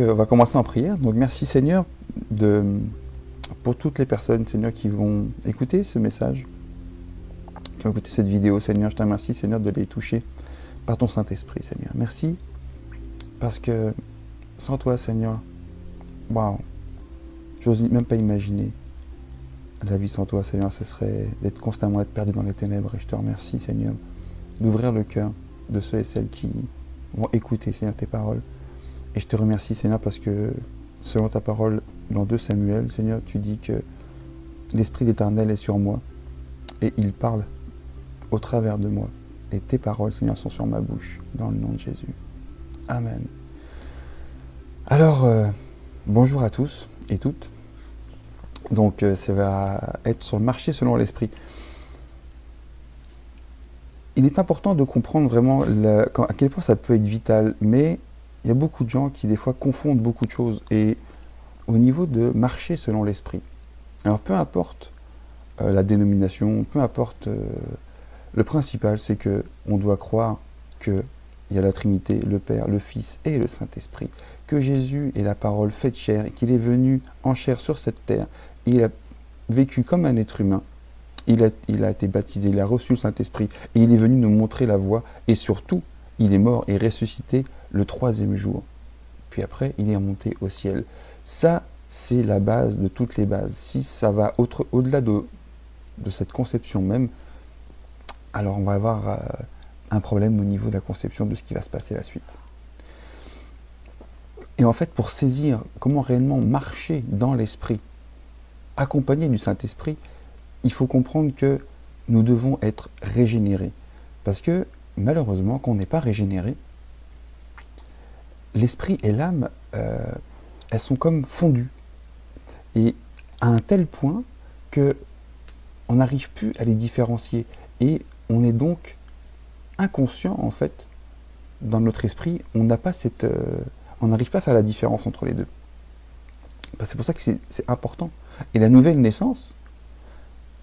On va commencer en prière. Donc merci Seigneur pour toutes les personnes, Seigneur, qui vont écouter ce message, qui vont écouter cette vidéo, Seigneur. Je te remercie, Seigneur, de les toucher par ton Saint-Esprit, Seigneur. Merci parce que sans toi, Seigneur, waouh, j'ose même pas imaginer la vie sans toi, Seigneur. Ce serait d'être constamment être perdu dans les ténèbres. Et je te remercie, Seigneur, d'ouvrir le cœur de ceux et celles qui vont écouter, Seigneur, tes paroles et je te remercie, Seigneur, parce que selon ta parole dans 2 Samuel, Seigneur, tu dis que l'Esprit d'Éternel est sur moi et il parle au travers de moi. Et tes paroles, Seigneur, sont sur ma bouche, dans le nom de Jésus. Amen. Alors, euh, bonjour à tous et toutes. Donc, euh, ça va être sur le marché selon l'Esprit. Il est important de comprendre vraiment à quel point ça peut être vital, mais il y a beaucoup de gens qui des fois confondent beaucoup de choses. Et au niveau de marcher selon l'esprit, alors peu importe euh, la dénomination, peu importe, euh, le principal c'est que on doit croire qu'il y a la Trinité, le Père, le Fils et le Saint-Esprit, que Jésus est la parole faite chair, qu'il est venu en chair sur cette terre, il a vécu comme un être humain, il a, il a été baptisé, il a reçu le Saint-Esprit, et il est venu nous montrer la voie, et surtout, il est mort et ressuscité le troisième jour. Puis après, il est remonté au ciel. Ça, c'est la base de toutes les bases. Si ça va au-delà de, de, cette conception même, alors on va avoir euh, un problème au niveau de la conception de ce qui va se passer la suite. Et en fait, pour saisir comment réellement marcher dans l'esprit, accompagné du Saint-Esprit, il faut comprendre que nous devons être régénérés. Parce que malheureusement, quand on n'est pas régénéré, l'esprit et l'âme, euh, elles sont comme fondues. Et à un tel point que on n'arrive plus à les différencier. Et on est donc inconscient, en fait, dans notre esprit. On. Euh, on n'arrive pas à faire la différence entre les deux. C'est pour ça que c'est important. Et la nouvelle naissance,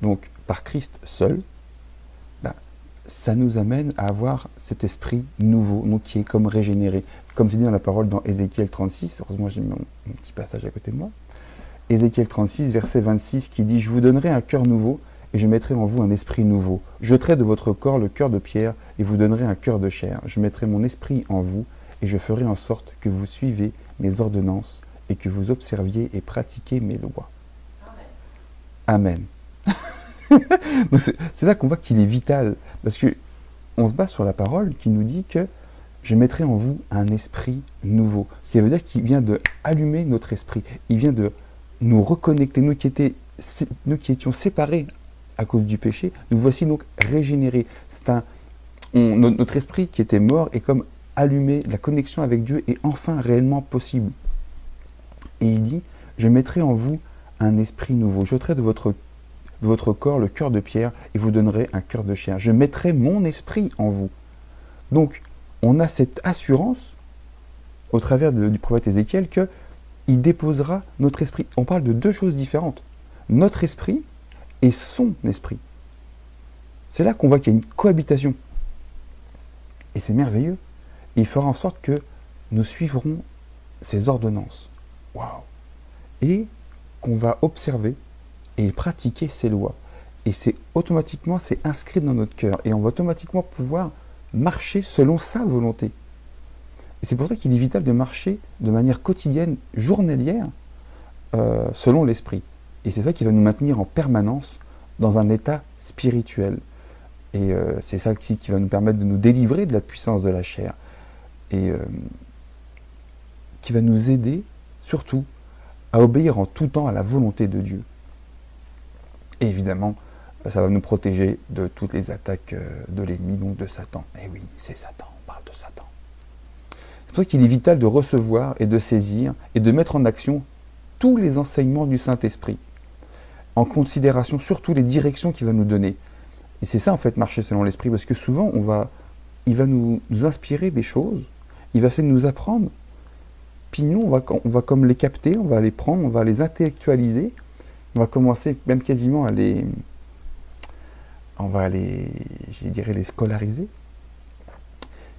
donc par Christ seul, ça nous amène à avoir cet esprit nouveau, donc qui est comme régénéré. Comme c'est dit dans la parole dans Ézéchiel 36, heureusement j'ai mon, petit passage à côté de moi. Ézéchiel 36, verset 26, qui dit Je vous donnerai un cœur nouveau et je mettrai en vous un esprit nouveau. Je jeterai de votre corps le cœur de pierre et vous donnerai un cœur de chair. Je mettrai mon esprit en vous et je ferai en sorte que vous suivez mes ordonnances et que vous observiez et pratiquiez mes lois. Amen. c'est là qu'on voit qu'il est vital, parce que on se base sur la parole qui nous dit que je mettrai en vous un esprit nouveau. Ce qui veut dire qu'il vient de allumer notre esprit. Il vient de nous reconnecter. Nous qui, étions, séparés à cause du péché, nous voici donc régénérés. C'est un, notre esprit qui était mort est comme allumé. La connexion avec Dieu est enfin réellement possible. Et il dit, je mettrai en vous un esprit nouveau. Je jeterai de votre votre corps le cœur de pierre et vous donnerez un cœur de chien. Je mettrai mon esprit en vous. Donc, on a cette assurance au travers du prophète Ézéchiel que il déposera notre esprit. On parle de deux choses différentes. Notre esprit et son esprit. C'est là qu'on voit qu'il y a une cohabitation. Et c'est merveilleux. il fera en sorte que nous suivrons ses ordonnances. Waouh Et qu'on va observer et pratiquer ses lois. Et c'est automatiquement, c'est inscrit dans notre cœur. Et on va automatiquement pouvoir marcher selon sa volonté. Et c'est pour ça qu'il est vital de marcher de manière quotidienne, journalière, euh, selon l'esprit. Et c'est ça qui va nous maintenir en permanence dans un état spirituel. Et euh, c'est ça aussi qui va nous permettre de nous délivrer de la puissance de la chair. Et euh, qui va nous aider, surtout, à obéir en tout temps à la volonté de Dieu. Évidemment, ça va nous protéger de toutes les attaques euh, de l'ennemi, donc de Satan. Et eh oui, c'est Satan, on parle de Satan. C'est pour ça qu'il est vital de recevoir et de saisir et de mettre en action tous les enseignements du Saint-Esprit, en considération surtout les directions qu'il va nous donner. Et c'est ça en fait marcher selon l'Esprit, parce que souvent il va nous, inspirer des choses, il va essayer de nous apprendre, puis nous on va, on va comme les capter, on va les prendre, on va les intellectualiser, on va commencer même quasiment à les, on va les, je dirais les scolariser,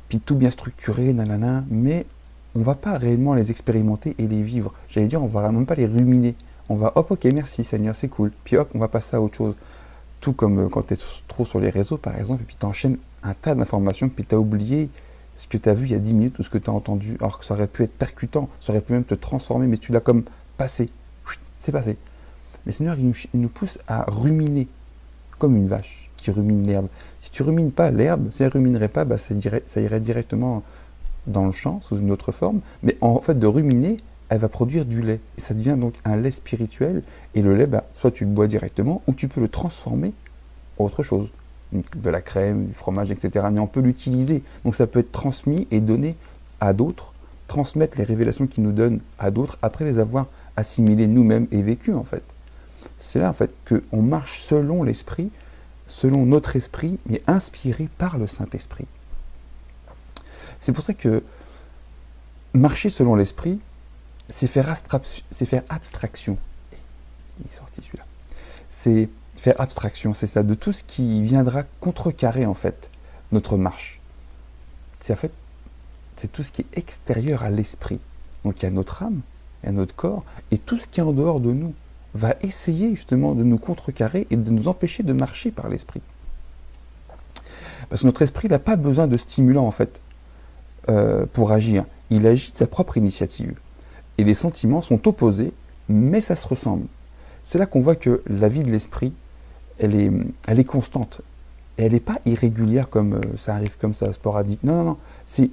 puis tout bien structuré, nanana, mais on va pas réellement les expérimenter et les vivre. J'allais dire, on va même pas les ruminer. On va, hop, ok, merci Seigneur, c'est cool. Puis hop, on va passer à autre chose. Tout comme euh, quand tu es trop sur les réseaux, par exemple, et puis tu enchaînes un tas d'informations, puis tu as oublié ce que tu as vu il y a 10 minutes ou ce que tu as entendu, alors que ça aurait pu être percutant, ça aurait pu même te transformer, mais tu l'as comme passé. C'est passé. Mais Seigneur, il nous, pousse à ruminer, comme une vache qui rumine l'herbe. Si tu rumines pas l'herbe, si elle ruminerait pas, bah, ça, ça irait directement dans le champ sous une autre forme. Mais en fait, de ruminer, elle va produire du lait. Et ça devient donc un lait spirituel. Et le lait, bah, soit tu le bois directement, ou tu peux le transformer en autre chose. De la crème, du fromage, etc. Mais on peut l'utiliser. Donc ça peut être transmis et donné à d'autres, transmettre les révélations qu'il nous donne à d'autres, après les avoir assimilées nous-mêmes et vécues, en fait. C'est là, en fait, qu'on marche selon l'esprit, selon notre esprit, mais inspiré par le Saint-Esprit. C'est pour ça que marcher selon l'esprit, c'est faire, abstraction. Il est sorti celui-là. C'est faire abstraction, c'est ça, de tout ce qui viendra contrecarrer en fait notre marche. C'est en fait, c'est tout ce qui est extérieur à l'esprit. Donc il y a notre âme, il y a notre corps, et tout ce qui est en dehors de nous va essayer justement de nous contrecarrer et de nous empêcher de marcher par l'esprit. Parce que notre esprit n'a pas besoin de stimulant en fait euh, pour agir. Il agit de sa propre initiative et les sentiments sont opposés, mais ça se ressemble. C'est là qu'on voit que la vie de l'esprit, elle est, elle est constante. Elle n'est pas irrégulière comme euh, ça arrive comme ça, sporadique. Non, non, non. C'est,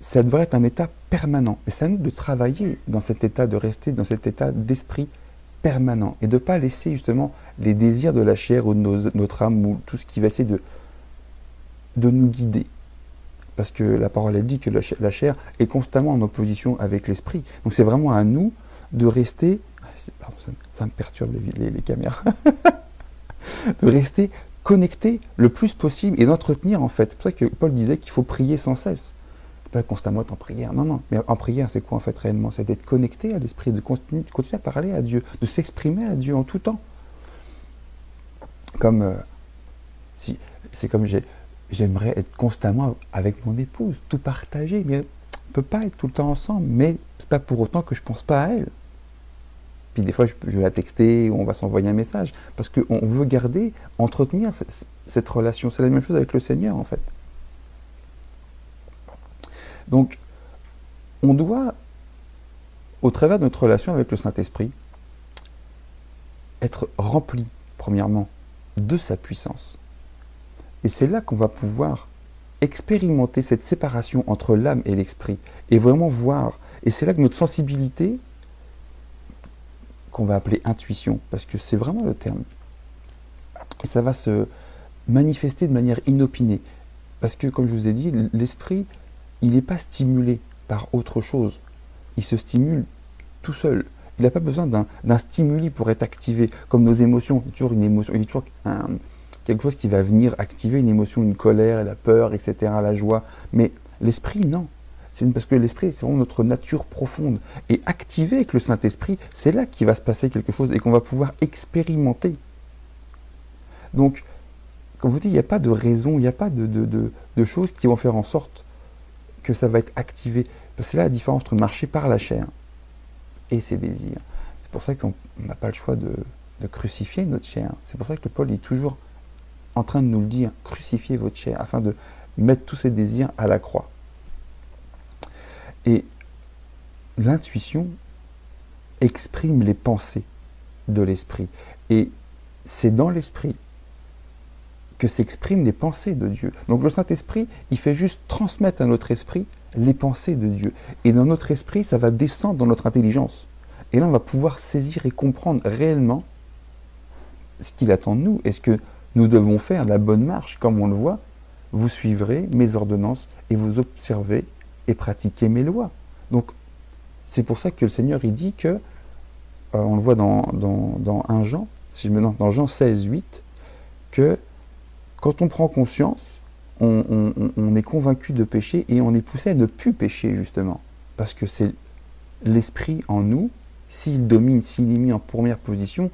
ça devrait être un état permanent. Et c'est à nous de travailler dans cet état, de rester dans cet état d'esprit permanent. Et de ne pas laisser justement les désirs de la chair ou de notre âme ou tout ce qui va essayer de, nous guider parce que la parole elle dit que la chair est constamment en opposition avec l'esprit. Donc c'est vraiment à nous de rester, pardon, ça, me perturbe les, les, caméras, de rester connecté le plus possible et d'entretenir en fait. C'est pour ça que Paul disait qu'il faut prier sans cesse. C'est pas constamment être en prière, non, non. Mais en prière, c'est quoi en fait réellement? C'est d'être connecté à l'esprit, de continuer, de continuer, à parler à Dieu, de s'exprimer à Dieu en tout temps. Comme euh, si c'est comme j'ai j'aimerais être constamment avec mon épouse, tout partager, mais on peut pas être tout le temps ensemble, mais c'est pas pour autant que je pense pas à elle. Puis des fois, je, vais la texter ou on va s'envoyer un message, parce qu'on veut garder, entretenir cette, relation. C'est la même chose avec le Seigneur, en fait. Donc, on doit, au travers de notre relation avec le Saint-Esprit, être rempli, premièrement, de sa puissance. Et c'est là qu'on va pouvoir expérimenter cette séparation entre l'âme et l'esprit et vraiment voir. Et c'est là que notre sensibilité, qu'on va appeler intuition, parce que c'est vraiment le terme, ça va se manifester de manière inopinée. Parce que, comme je vous ai dit, l'esprit, il n'est pas stimulé par autre chose. Il se stimule tout seul. Il n'a pas besoin d'un stimuli pour être activé, comme nos émotions. Il y a toujours une émotion, il quelque chose qui va venir activer une émotion, une colère, la peur, etc., la joie. Mais l'esprit, non. C'est parce que l'esprit, c'est vraiment notre nature profonde. Et activé avec le Saint-Esprit, c'est là qu'il va se passer quelque chose et qu'on va pouvoir expérimenter. Donc, comme vous dis, il n'y a pas de raison, il n'y a pas de, choses qui vont faire en sorte que ça va être activé. C'est là la différence entre marcher par la chair et ses désirs. C'est pour ça qu'on n'a pas le choix de, de crucifier notre chair. C'est pour ça que le Paul est toujours en train de nous le dire, crucifiez votre chair, afin de mettre tous ces désirs à la croix. Et l'intuition exprime les pensées de l'esprit. Et c'est dans l'esprit que s'expriment les pensées de Dieu. Donc le Saint-Esprit, il fait juste transmettre à notre esprit les pensées de Dieu. Et dans notre esprit, ça va descendre dans notre intelligence. Et là, on va pouvoir saisir et comprendre réellement ce qu'il attend de nous. Est-ce que nous devons faire la bonne marche, comme on le voit? Vous suivrez mes ordonnances et vous observez et pratiquez mes lois. Donc, c'est pour ça que le Seigneur, il dit que, euh, on le voit dans, dans, 1 Jean, si je me, dans Jean 16, 8, que quand on prend conscience, on, est convaincu de pécher et on est poussé à ne plus pécher, justement. Parce que c'est l'esprit en nous, s'il domine, s'il est mis en première position,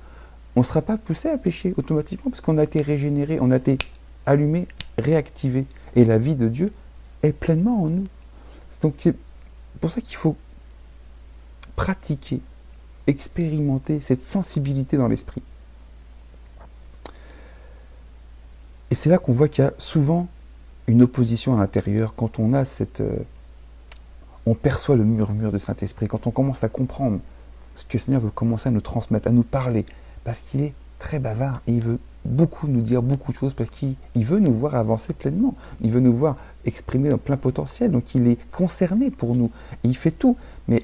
on ne sera pas poussé à pécher automatiquement parce qu'on a été régénéré, on a été allumé, réactivé. Et la vie de Dieu est pleinement en nous. Donc C'est pour ça qu'il faut pratiquer, expérimenter cette sensibilité dans l'esprit. Et c'est là qu'on voit qu'il y a souvent une opposition à l'intérieur quand on a cette. Euh, on perçoit le murmure du Saint-Esprit, quand on commence à comprendre ce que le Seigneur veut commencer à nous transmettre, à nous parler, parce qu'il est très bavard et il veut beaucoup nous dire beaucoup de choses parce qu'il veut nous voir avancer pleinement. Il veut nous voir exprimer dans plein potentiel. Donc il est concerné pour nous. il fait tout. Mais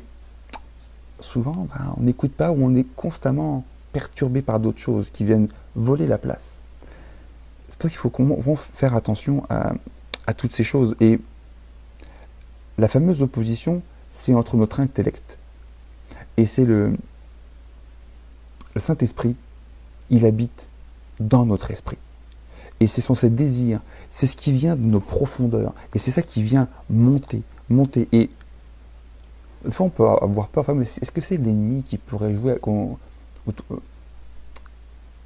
souvent, ben, on n'écoute pas ou on est constamment perturbé par d'autres choses qui viennent voler la place. C'est pour ça qu'il faut faire attention à, toutes ces choses. Et la fameuse opposition, c'est entre notre intellect. Et c'est le, le Saint-Esprit, il habite dans notre esprit. Et ce sont ces désirs, c'est ce qui vient de nos profondeurs. Et c'est ça qui vient monter, monter. Et des fois, on peut avoir peur, mais est-ce que c'est l'ennemi qui pourrait jouer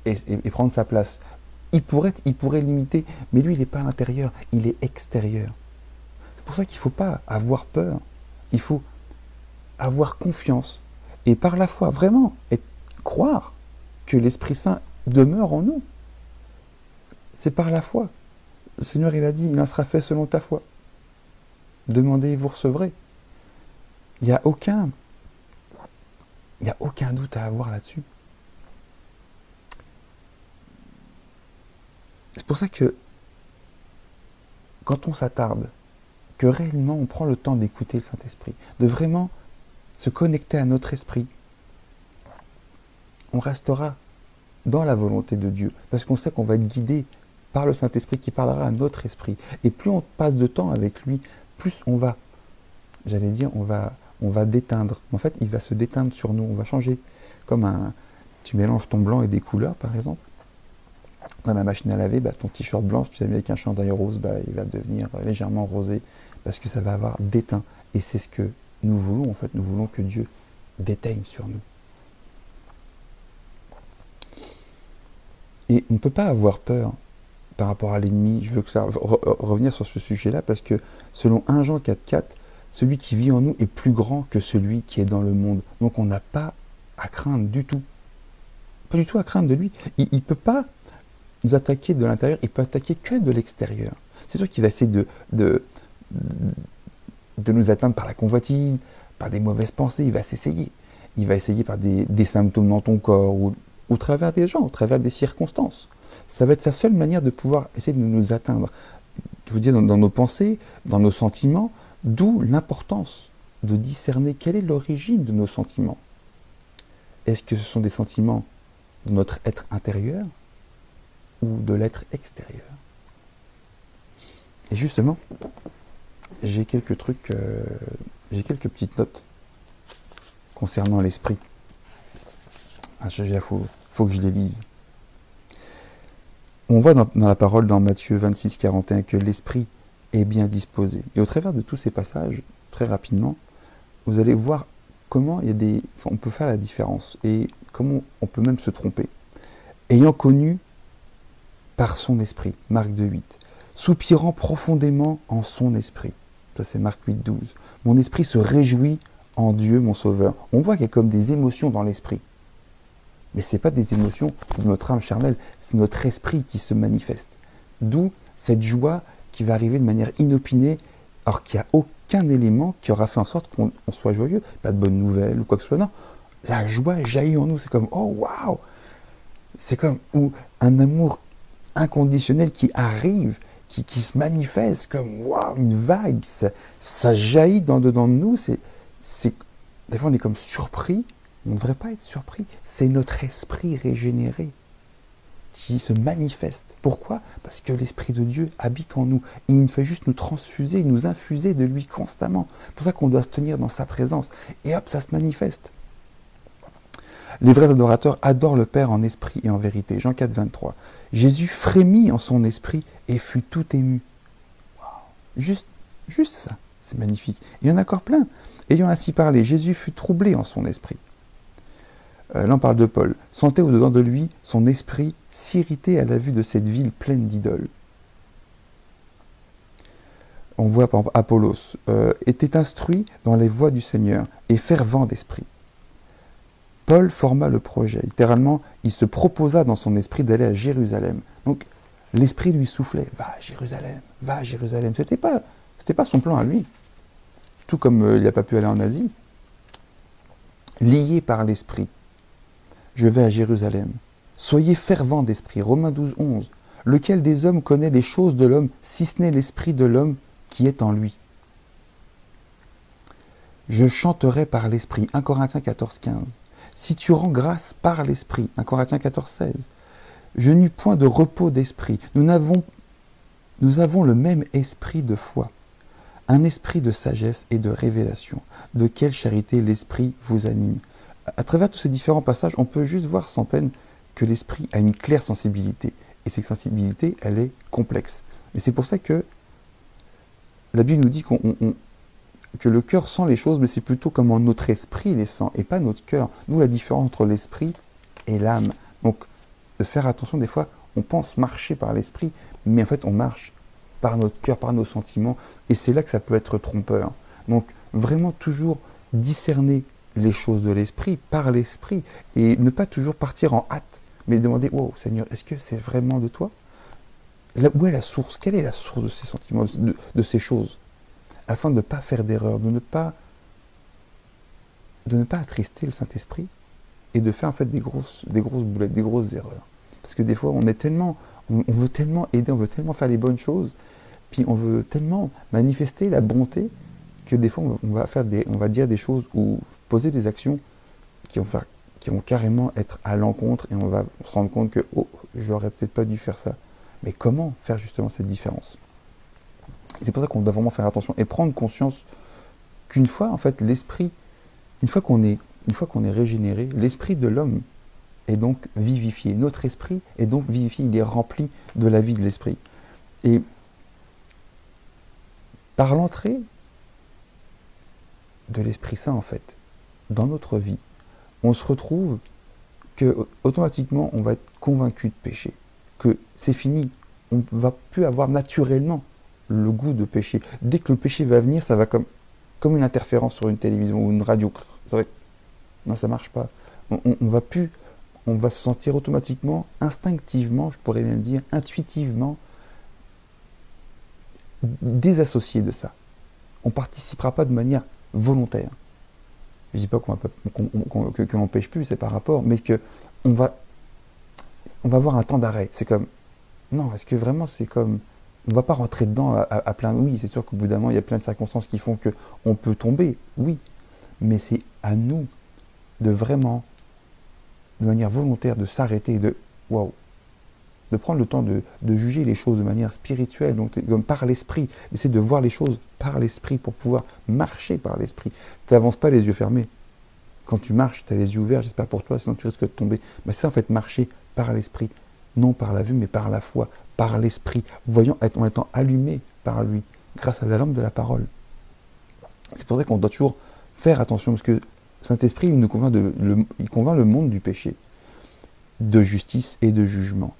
et, prendre sa place? Il pourrait, il pourrait limiter, mais lui, il n'est pas à l'intérieur, il est extérieur. C'est pour ça qu'il ne faut pas avoir peur. Il faut avoir confiance et par la foi, vraiment, et croire que l'Esprit Saint demeure en nous. C'est par la foi. Le Seigneur, il a dit, il en sera fait selon ta foi. Demandez et vous recevrez. Il a aucun, il n'y a aucun doute à avoir là-dessus. C'est pour ça que quand on s'attarde, que réellement on prend le temps d'écouter le Saint-Esprit, de vraiment se connecter à notre esprit, on restera dans la volonté de Dieu, parce qu'on sait qu'on va être guidé par le Saint-Esprit qui parlera à notre esprit. Et plus on passe de temps avec lui, plus on va, j'allais dire, on va, on va déteindre. En fait, il va se déteindre sur nous. On va changer, comme un, tu mélanges ton blanc et des couleurs, par exemple. Dans la machine à laver, bah, ton t-shirt blanc, si tu l'as mis avec un chandail rose, bah, il va devenir légèrement rosé parce que ça va avoir déteint. Et c'est ce que nous voulons, en fait. Nous voulons que Dieu déteigne sur nous. Et on ne peut pas avoir peur par rapport à l'ennemi. Je veux que ça revenir sur ce sujet-là parce que selon 1 Jean 4.4, celui qui vit en nous est plus grand que celui qui est dans le monde. Donc on n'a pas à craindre du tout. Pas du tout à craindre de lui. Il ne peut pas nous attaquer de l'intérieur, il peut attaquer que de l'extérieur. C'est sûr qu'il va essayer de, de, de, nous atteindre par la convoitise, par des mauvaises pensées, il va s'essayer. Il va essayer par des, des symptômes dans ton corps ou au travers des gens, au travers des circonstances. Ça va être sa seule manière de pouvoir essayer de nous atteindre. Je vous dis, dans, nos pensées, dans nos sentiments, d'où l'importance de discerner quelle est l'origine de nos sentiments. Est-ce que ce sont des sentiments de notre être intérieur ou de l'être extérieur Et justement, j'ai quelques trucs, euh, j'ai quelques petites notes concernant l'esprit. Ah, il faut, faut que je les lise. On voit dans, la parole dans Matthieu 26, 41 que l'esprit est bien disposé. Et au travers de tous ces passages, très rapidement, vous allez voir comment il y a des, on peut faire la différence et comment on peut même se tromper. Ayant connu par son esprit, Marc 2.8, soupirant profondément en son esprit. Ça c'est Marc 8, 12. Mon esprit se réjouit en Dieu mon Sauveur. On voit qu'il y a comme des émotions dans l'esprit. Mais ce n'est pas des émotions de notre âme charnelle, c'est notre esprit qui se manifeste. D'où cette joie qui va arriver de manière inopinée, alors qu'il n'y a aucun élément qui aura fait en sorte qu'on soit joyeux, pas de bonnes nouvelles ou quoi que ce soit. Non, la joie jaillit en nous, c'est comme oh waouh C'est comme ou un amour inconditionnel qui arrive, qui, qui se manifeste comme waouh, une vague, ça, jaillit dans dedans de nous. C'est, des fois on est comme surpris on ne devrait pas être surpris. C'est notre esprit régénéré qui se manifeste. Pourquoi? Parce que l'Esprit de Dieu habite en nous. Et il fait juste nous transfuser, nous infuser de lui constamment. C'est pour ça qu'on doit se tenir dans sa présence. Et hop, ça se manifeste. Les vrais adorateurs adorent le Père en esprit et en vérité. Jean 4, 23. Jésus frémit en son esprit et fut tout ému. Juste, juste ça, c'est magnifique. Il y en a encore plein. Ayant ainsi parlé, Jésus fut troublé en son esprit. Euh, là on parle de Paul, sentait au-dedans de lui son esprit s'irriter à la vue de cette ville pleine d'idoles. on voit par Apollos, euh, était instruit dans les voies du Seigneur et fervent d'esprit. Paul forma le projet. Littéralement, il se proposa dans son esprit d'aller à Jérusalem. Donc, l'esprit lui soufflait Va à Jérusalem, va à Jérusalem. Ce n'était pas, son plan à lui. Tout comme euh, il n'a pas pu aller en Asie. Lié par l'esprit. Je vais à Jérusalem. Soyez fervent d'esprit. Romains 12, 11. Lequel des hommes connaît les choses de l'homme, si ce n'est l'esprit de l'homme qui est en lui? Je chanterai par l'esprit. 1 Corinthiens 14, 15 si tu rends grâce par l'Esprit. 1 Corinthiens 14, 16. Je n'eus point de repos d'esprit. Nous avons, le même esprit de foi, un esprit de sagesse et de révélation. De quelle charité l'esprit vous anime À travers tous ces différents passages, on peut juste voir sans peine que l'esprit a une claire sensibilité. Et cette sensibilité, elle est complexe. Et c'est pour ça que la Bible nous dit qu'on que le cœur sent les choses, mais c'est plutôt comment notre esprit les sent et pas notre cœur. Nous, la différence entre l'esprit et l'âme. Donc, de faire attention, des fois, on pense marcher par l'esprit, mais en fait, on marche par notre cœur, par nos sentiments, et c'est là que ça peut être trompeur. Donc, vraiment toujours discerner les choses de l'esprit par l'esprit et ne pas toujours partir en hâte, mais demander Wow, Seigneur, est-ce que c'est vraiment de toi? Où est la source? Quelle est la source de ces sentiments, de ces choses? Afin de ne pas faire d'erreur, de ne pas attrister le Saint-Esprit et de faire en fait des grosses, boulettes, des grosses erreurs. Parce que des fois, on est tellement, on, veut tellement aider, on veut tellement faire les bonnes choses, puis on veut tellement manifester la bonté que des fois, on va faire des, on va dire des choses ou poser des actions qui vont qui vont carrément être à l'encontre et on va se rendre compte que oh, j'aurais peut-être pas dû faire ça. Mais comment faire justement cette différence? C'est pour ça qu'on doit vraiment faire attention et prendre conscience qu'une fois, en fait, l'esprit, une fois qu'on est, régénéré, l'esprit de l'homme est donc vivifié. Notre esprit est donc vivifié, il est rempli de la vie de l'esprit. Et par l'entrée de l'Esprit Saint, en fait, dans notre vie, on se retrouve que automatiquement on va être convaincu de péché, que c'est fini, on ne va plus avoir naturellement le goût de péché. Dès que le péché va venir, ça va comme, une interférence sur une télévision ou une radio. Non, ça marche pas. On, va plus, on va se sentir automatiquement, instinctivement, je pourrais même dire, intuitivement, désassocié de ça. On ne participera pas de manière volontaire. Je dis pas qu'on qu qu plus, c'est par rapport, mais que on va, on va avoir un temps d'arrêt. C'est comme, non, est-ce que vraiment c'est comme, on ne va pas rentrer dedans à, plein. Oui, c'est sûr qu'au bout d'un moment, il y a plein de circonstances qui font qu'on peut tomber, oui. Mais c'est à nous de vraiment, de manière volontaire, de s'arrêter, de waouh, de prendre le temps de, juger les choses de manière spirituelle, comme par l'esprit, d'essayer de voir les choses par l'esprit pour pouvoir marcher par l'esprit. Tu n'avances pas les yeux fermés. Quand tu marches, tu as les yeux ouverts, j'espère pour toi, sinon tu risques de tomber. Mais c'est en fait marcher par l'esprit, non par la vue, mais par la foi, par l'Esprit, voyant, en étant allumé par lui, grâce à la lampe de la parole. C'est pour ça qu'on doit toujours faire attention, parce que Saint-Esprit, il nous convainc, le, monde du péché, de justice et de jugement.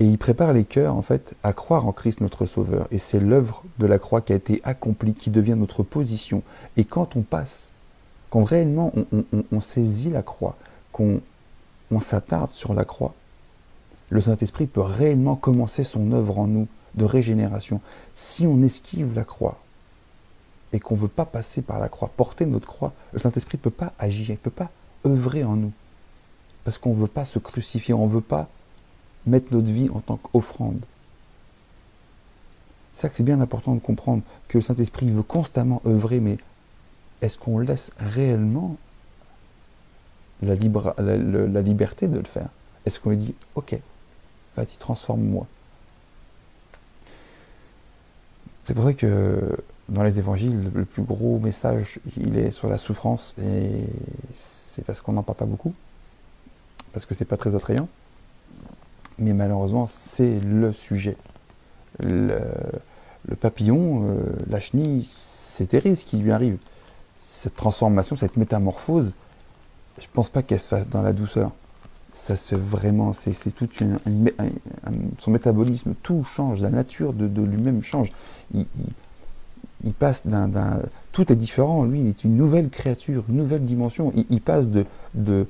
Et il prépare les cœurs, en fait, à croire en Christ notre Sauveur. Et c'est l'œuvre de la croix qui a été accomplie, qui devient notre position. Et quand on passe, quand réellement on, saisit la croix, qu'on on s'attarde sur la croix, le Saint-Esprit peut réellement commencer son œuvre en nous de régénération. Si on esquive la croix et qu'on ne veut pas passer par la croix, porter notre croix, le Saint-Esprit ne peut pas agir, ne peut pas œuvrer en nous. Parce qu'on ne veut pas se crucifier, on ne veut pas mettre notre vie en tant qu'offrande. C'est ça que c'est bien important de comprendre, que le Saint-Esprit veut constamment œuvrer, mais est-ce qu'on laisse réellement la, la liberté de le faire? Est-ce qu'on lui dit, ok, transforme-moi. C'est pour ça que dans les évangiles, le plus gros message, il est sur la souffrance, et c'est parce qu'on n'en parle pas beaucoup, parce que c'est pas très attrayant. Mais malheureusement, c'est le sujet. Le, papillon, euh, la chenille, c'est terrible ce qui lui arrive. Cette transformation, cette métamorphose, je pense pas qu'elle se fasse dans la douceur ça se vraiment, c'est tout son métabolisme, tout change, la nature de, lui-même change. Il, passe d'un, Tout est différent, lui, il est une nouvelle créature, une nouvelle dimension. Il, passe de, de,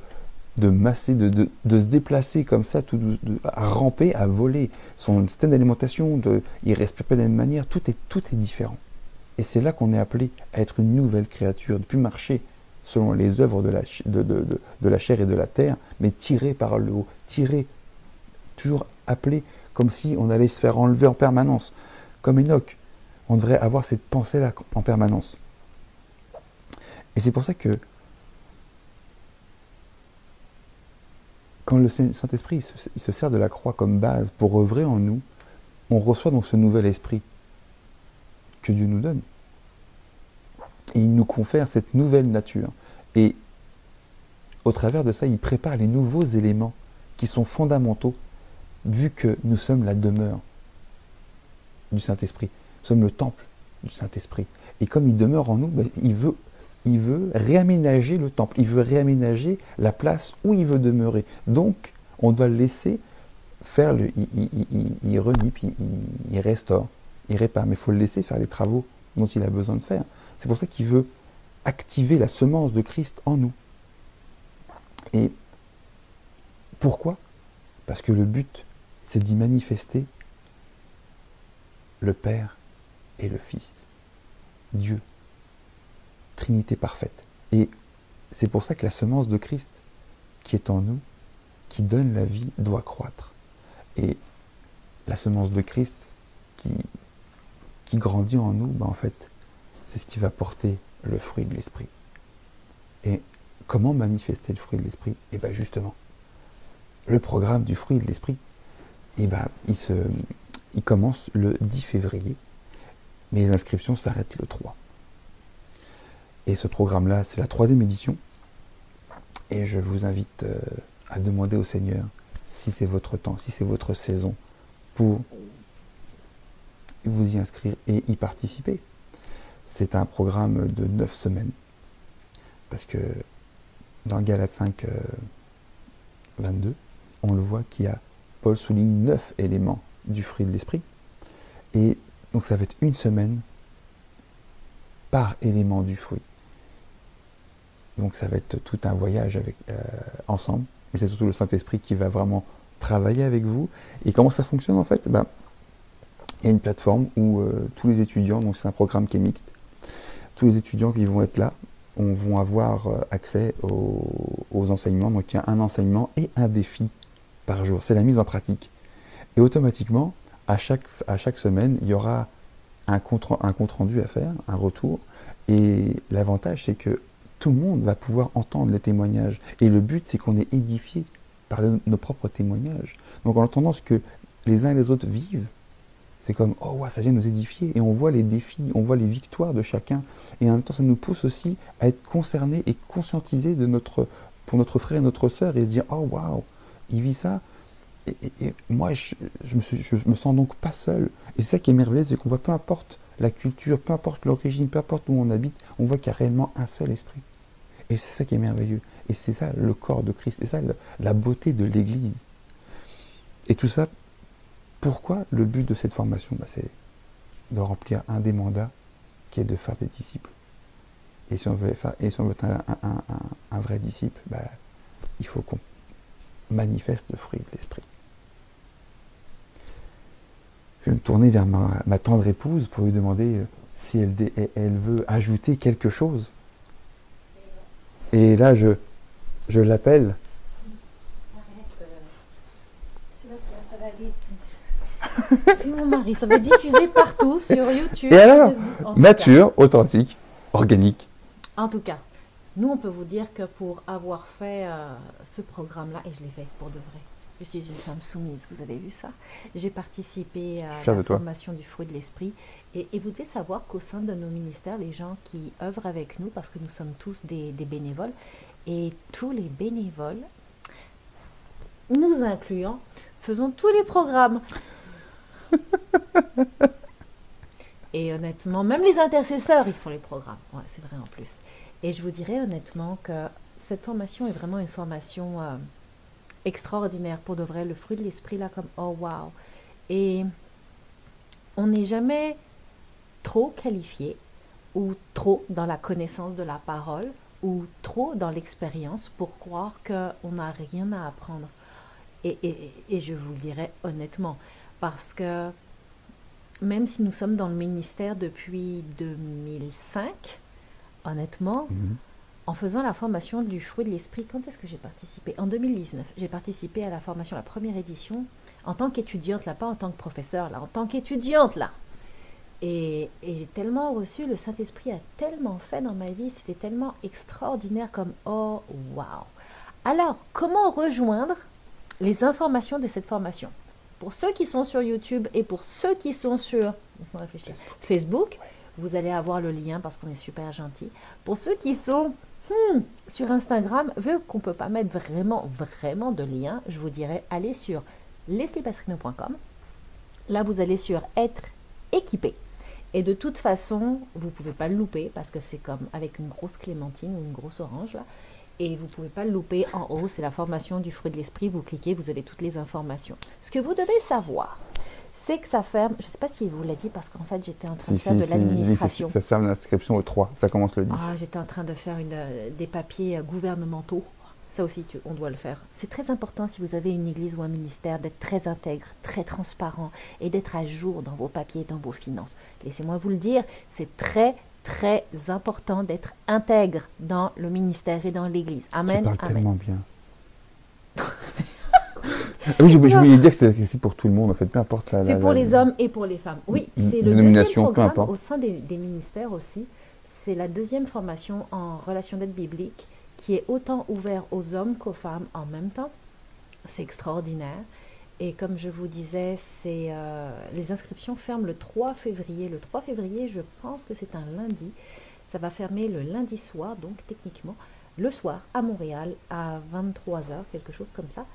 masser, de, de, se déplacer comme ça, tout, à ramper, à voler. Son système d'alimentation, il respire pas de la même manière, tout est, tout est différent. Et c'est là qu'on est appelé à être une nouvelle créature, de plus marcher selon les œuvres de la, chair et de la terre, mais tiré par le haut, tiré, toujours appelé comme si on allait se faire enlever en permanence, comme Enoch. On devrait avoir cette pensée-là en permanence. Et c'est pour ça que quand le Saint-Esprit se sert de la croix comme base pour œuvrer en nous, on reçoit donc ce nouvel esprit que Dieu nous donne. Il nous confère cette nouvelle nature. Et au travers de ça, il prépare les nouveaux éléments qui sont fondamentaux, vu que nous sommes la demeure du Saint-Esprit. Nous sommes le temple du Saint-Esprit. Et comme il demeure en nous, ben, il, veut, il réaménager le temple. Il veut réaménager la place où il veut demeurer. Donc, on doit le laisser faire le. Il, il, il renie, puis il, restaure, il répare. Mais il faut le laisser faire les travaux dont il a besoin de faire. C'est pour ça qu'il veut activer la semence de Christ en nous. Et pourquoi? Parce que le but, c'est d'y manifester le Père et le Fils, Dieu, Trinité parfaite. Et c'est pour ça que la semence de Christ qui est en nous, qui donne la vie, doit croître. Et la semence de Christ qui, grandit en nous, ben en fait, c'est ce qui va porter le fruit de l'esprit. Et comment manifester le fruit de l'esprit? Et eh bien justement, le programme du fruit de l'esprit, et eh ben, il, commence le 10 février, mais les inscriptions s'arrêtent le 3. Et ce programme-là, c'est la troisième édition. Et je vous invite euh, à demander au Seigneur si c'est votre temps, si c'est votre saison, pour vous y inscrire et y participer. C'est un programme de 9 semaines. Parce que dans Galate 5, 22, euh, on le voit qu'il y a, Paul souligne 9 éléments du fruit de l'esprit. Et donc ça va être une semaine par élément du fruit. Donc ça va être tout un voyage avec, euh, ensemble. Mais c'est surtout le Saint-Esprit qui va vraiment travailler avec vous. Et comment ça fonctionne en fait? Ben, Il y a une plateforme où euh, tous les étudiants, donc c'est un programme qui est mixte, tous les étudiants qui vont être là on, vont avoir euh, accès aux, enseignements. Donc il y a un enseignement et un défi par jour. C'est la mise en pratique. Et automatiquement, à chaque, à chaque semaine, il y aura un compte, un compte rendu à faire, un retour. Et l'avantage, c'est que tout le monde va pouvoir entendre les témoignages. Et le but, c'est qu'on est édifié par nos propres témoignages. Donc en entendant ce que les uns et les autres vivent, c'est comme, oh, ouais, ça vient nous édifier. Et on voit les défis, on voit les victoires de chacun. Et en même temps, ça nous pousse aussi à être concernés et conscientisés de notre, pour notre frère et notre sœur et se dire, oh, waouh, il vit ça. Et, moi, je, me me sens donc pas seul. Et c'est ça qui est merveilleux, c'est qu'on voit peu importe la culture, peu importe l'origine, peu importe où on habite, on voit qu'il y a réellement un seul esprit. Et c'est ça qui est merveilleux. Et c'est ça le corps de Christ. Et ça la beauté de l'Église. Et tout ça pourquoi le but de cette formation bah, C'est de remplir un des mandats qui est de faire des disciples. Et si on veut, faire, être un, vrai disciple, bah, il faut qu'on manifeste le fruit de l'esprit. Je vais me tourner vers ma, tendre épouse pour lui demander euh, si elle, veut ajouter quelque chose. Et là, je, je l'appelle. C'est mon mari, ça va être diffusé partout sur YouTube. Et alors Nature, authentique, organique. En tout cas, nous, on peut vous dire que pour avoir fait euh, ce programme-là, et je l'ai fait pour de vrai, je suis une femme soumise, vous avez vu ça J'ai participé à la formation du fruit de l'esprit. Et, vous devez savoir qu'au sein de nos ministères, les gens qui œuvrent avec nous, parce que nous sommes tous des bénévoles, et tous les bénévoles, nous incluant, faisons tous les programmes. Et honnêtement, même les intercesseurs, ils font les programmes. C'est vrai en plus. Et je vous dirais honnêtement que cette formation est vraiment une formation euh, extraordinaire pour de vrai. Le fruit de l'esprit, là, comme oh wow. Et on n'est jamais trop qualifiés ou trop dans la connaissance de la parole ou trop dans l'expérience pour croire qu'on n'a rien à apprendre. Et, et, je vous le dirai honnêtement, parce que même si nous sommes dans le ministère depuis 2005, honnêtement, mhm. en faisant la formation du fruit de l'esprit, quand est-ce que j'ai participé? En 2019, j'ai participé à la formation, la première édition, en tant qu'étudiante, là, pas en tant que professeur, là, en tant qu'étudiante, là. Et, j'ai tellement reçu, le Saint-Esprit a tellement fait dans ma vie, c'était tellement extraordinaire comme oh wow. Alors, comment rejoindre les informations de cette formation? Pour ceux qui sont sur YouTube et pour ceux qui sont sur réfléchir, Facebook, vous allez avoir le lien parce qu'on est super gentil. Pour ceux qui sont hmm, sur Instagram, vu qu'on ne peut pas mettre vraiment, vraiment de lien, je vous dirais allez sur lesliepastrino.com. Là, vous allez sur être équipé. Et de toute façon, vous ne pouvez pas le louper parce que c'est comme avec une grosse clémentine ou une grosse orange là. Et vous ne pouvez pas le louper en haut, c'est la formation du fruit de l'esprit. Vous cliquez, vous avez toutes les informations. Ce que vous devez savoir, c'est que ça ferme. Je ne sais pas si vous l'a dit parce qu'en fait j'étais en train de faire de l'administration. Ça ferme l'inscription au 3, ça commence le 10. Ah, j'étais en train de faire une, des papiers euh, gouvernementaux ça aussi, on doit le faire. C'est très important si vous avez une église ou un ministère d'être très intègre, très transparent et d'être à jour dans vos papiers, dans vos finances. Laissez-moi vous le dire, c'est très très important d'être intègre dans le ministère et dans l'église. Amen. Tu parles tellement bien. Ah oui, je, voulais dire que c'est pour tout le monde, en fait, peu importe la. C'est pour les hommes et pour les femmes. Oui, c'est le deuxième programme au sein des, des ministères aussi. C'est la deuxième formation en relation d'aide biblique qui est autant ouvert aux hommes qu'aux femmes en même temps. C'est extraordinaire. Et comme je vous disais, c'est euh, les inscriptions ferment le 3 février. Le 3 février, je pense que c'est un lundi. Ça va fermer le lundi soir, donc techniquement le soir à Montréal à 23h, quelque chose comme ça.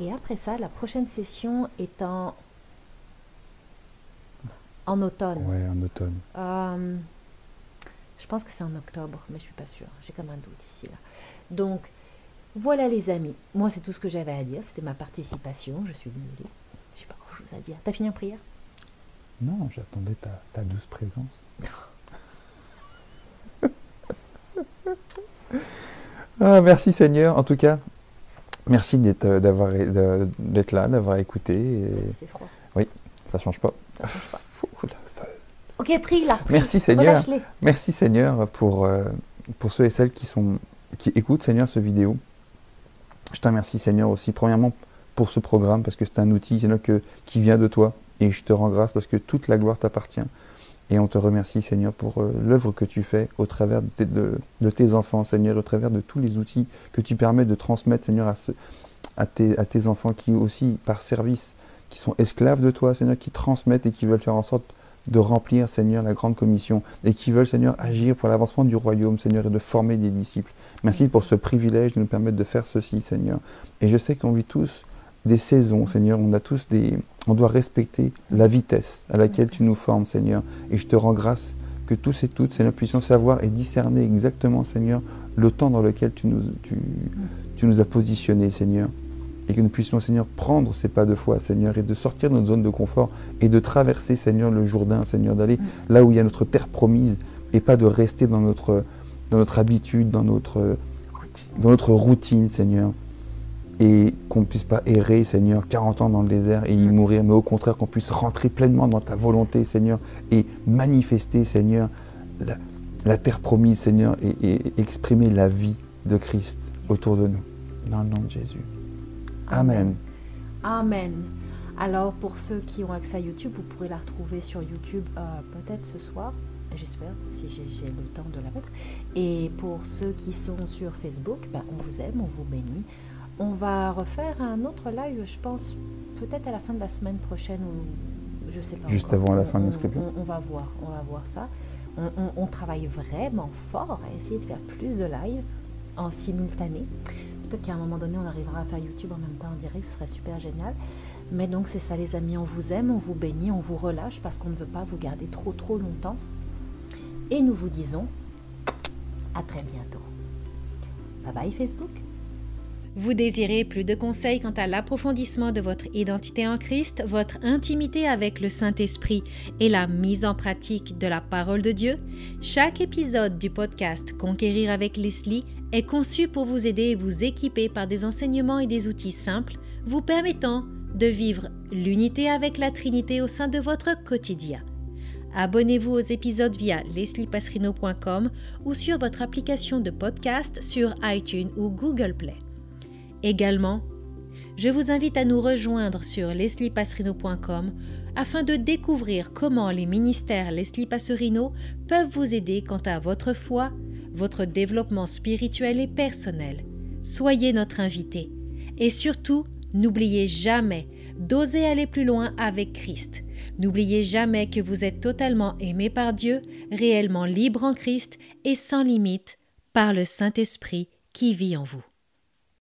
Et après ça, la prochaine session est en, en automne. Ouais, en automne. Euh, je pense que c'est en octobre, mais je suis pas sûre. J'ai comme un doute ici là. Donc, voilà les amis. Moi, c'est tout ce que j'avais à dire. C'était ma participation. Je suis désolée. Je n'ai pas grand-chose à dire. T'as fini en prière? Non, j'attendais ta, douce présence. ah, merci Seigneur. En tout cas, merci d'être, euh, d'avoir, d'être là, d'avoir écouté. C'est froid. Oui, ça change pas. ok, prie là. Merci Seigneur. Merci Seigneur pour, euh, pour ceux et celles qui sont qui écoutent, Seigneur, ce vidéo. Je te remercie, Seigneur, aussi, premièrement, pour ce programme, parce que c'est un outil, Seigneur, qui vient de toi. Et je te rends grâce parce que toute la gloire t'appartient. Et on te remercie, Seigneur, pour euh, l'œuvre que tu fais au travers de tes, enfants, Seigneur, au travers de tous les outils que tu permets de transmettre, Seigneur, à tes enfants qui aussi, par service, qui sont esclaves de toi, Seigneur, qui transmettent et qui veulent faire en sorte de remplir, Seigneur, la grande commission et qui veulent, Seigneur, agir pour l'avancement du royaume, Seigneur, et de former des disciples. Merci pour ce privilège de nous permettre de faire ceci, Seigneur. Et je sais qu'on vit tous des saisons, Seigneur. On a tous des, on doit respecter la vitesse à laquelle tu nous formes, Seigneur. Et je te rends grâce que tous et toutes, Seigneur, puissions savoir et discerner exactement, Seigneur, le temps dans lequel tu nous, tu, tu nous as positionnés, Seigneur et que nous puissions, Seigneur, prendre ces pas de foi, Seigneur, et de sortir de notre zone de confort et de traverser, Seigneur, le Jourdain, Seigneur, d'aller là où il y a notre terre promise et pas de rester dans notre, dans notre habitude, dans notre, dans notre routine, Seigneur. Et qu'on ne puisse pas errer, Seigneur, 40 ans dans le désert et y mourir, mais au contraire qu'on puisse rentrer pleinement dans ta volonté, Seigneur, et manifester, Seigneur, la, terre promise, Seigneur, et exprimer la vie de Christ autour de nous. Dans le nom de Jésus. Amen. Amen. Alors pour ceux qui ont accès à YouTube, vous pourrez la retrouver sur YouTube euh, peut-être ce soir, j'espère, si j'ai le temps de la mettre. Et pour ceux qui sont sur Facebook, ben, on vous aime, on vous bénit. On va refaire un autre live, je pense, peut-être à la fin de la semaine prochaine ou je sais pas. Juste avant la fin de l'inscription. On, va voir, on va voir ça. On, on, travaille vraiment fort à essayer de faire plus de live en simultané peut-être qu'à un moment donné, on arrivera à faire YouTube en même temps en direct, ce serait super génial. Mais donc c'est ça les amis, on vous aime, on vous bénit, on vous relâche parce qu'on ne veut pas vous garder trop trop longtemps. Et nous vous disons à très bientôt. Bye bye Facebook. Vous désirez plus de conseils quant à l'approfondissement de votre identité en Christ, votre intimité avec le Saint-Esprit et la mise en pratique de la parole de Dieu? Chaque épisode du podcast Conquérir avec Leslie est conçu pour vous aider et vous équiper par des enseignements et des outils simples vous permettant de vivre l'unité avec la Trinité au sein de votre quotidien. Abonnez-vous aux épisodes via lesliepasserino.com ou sur votre application de podcast sur iTunes ou Google Play. Également, je vous invite à nous rejoindre sur lesliepasserino.com afin de découvrir comment les ministères Leslie Passerino peuvent vous aider quant à votre foi, votre développement spirituel et personnel. Soyez notre invité et surtout, n'oubliez jamais d'oser aller plus loin avec Christ. N'oubliez jamais que vous êtes totalement aimé par Dieu, réellement libre en Christ et sans limite par le Saint-Esprit qui vit en vous.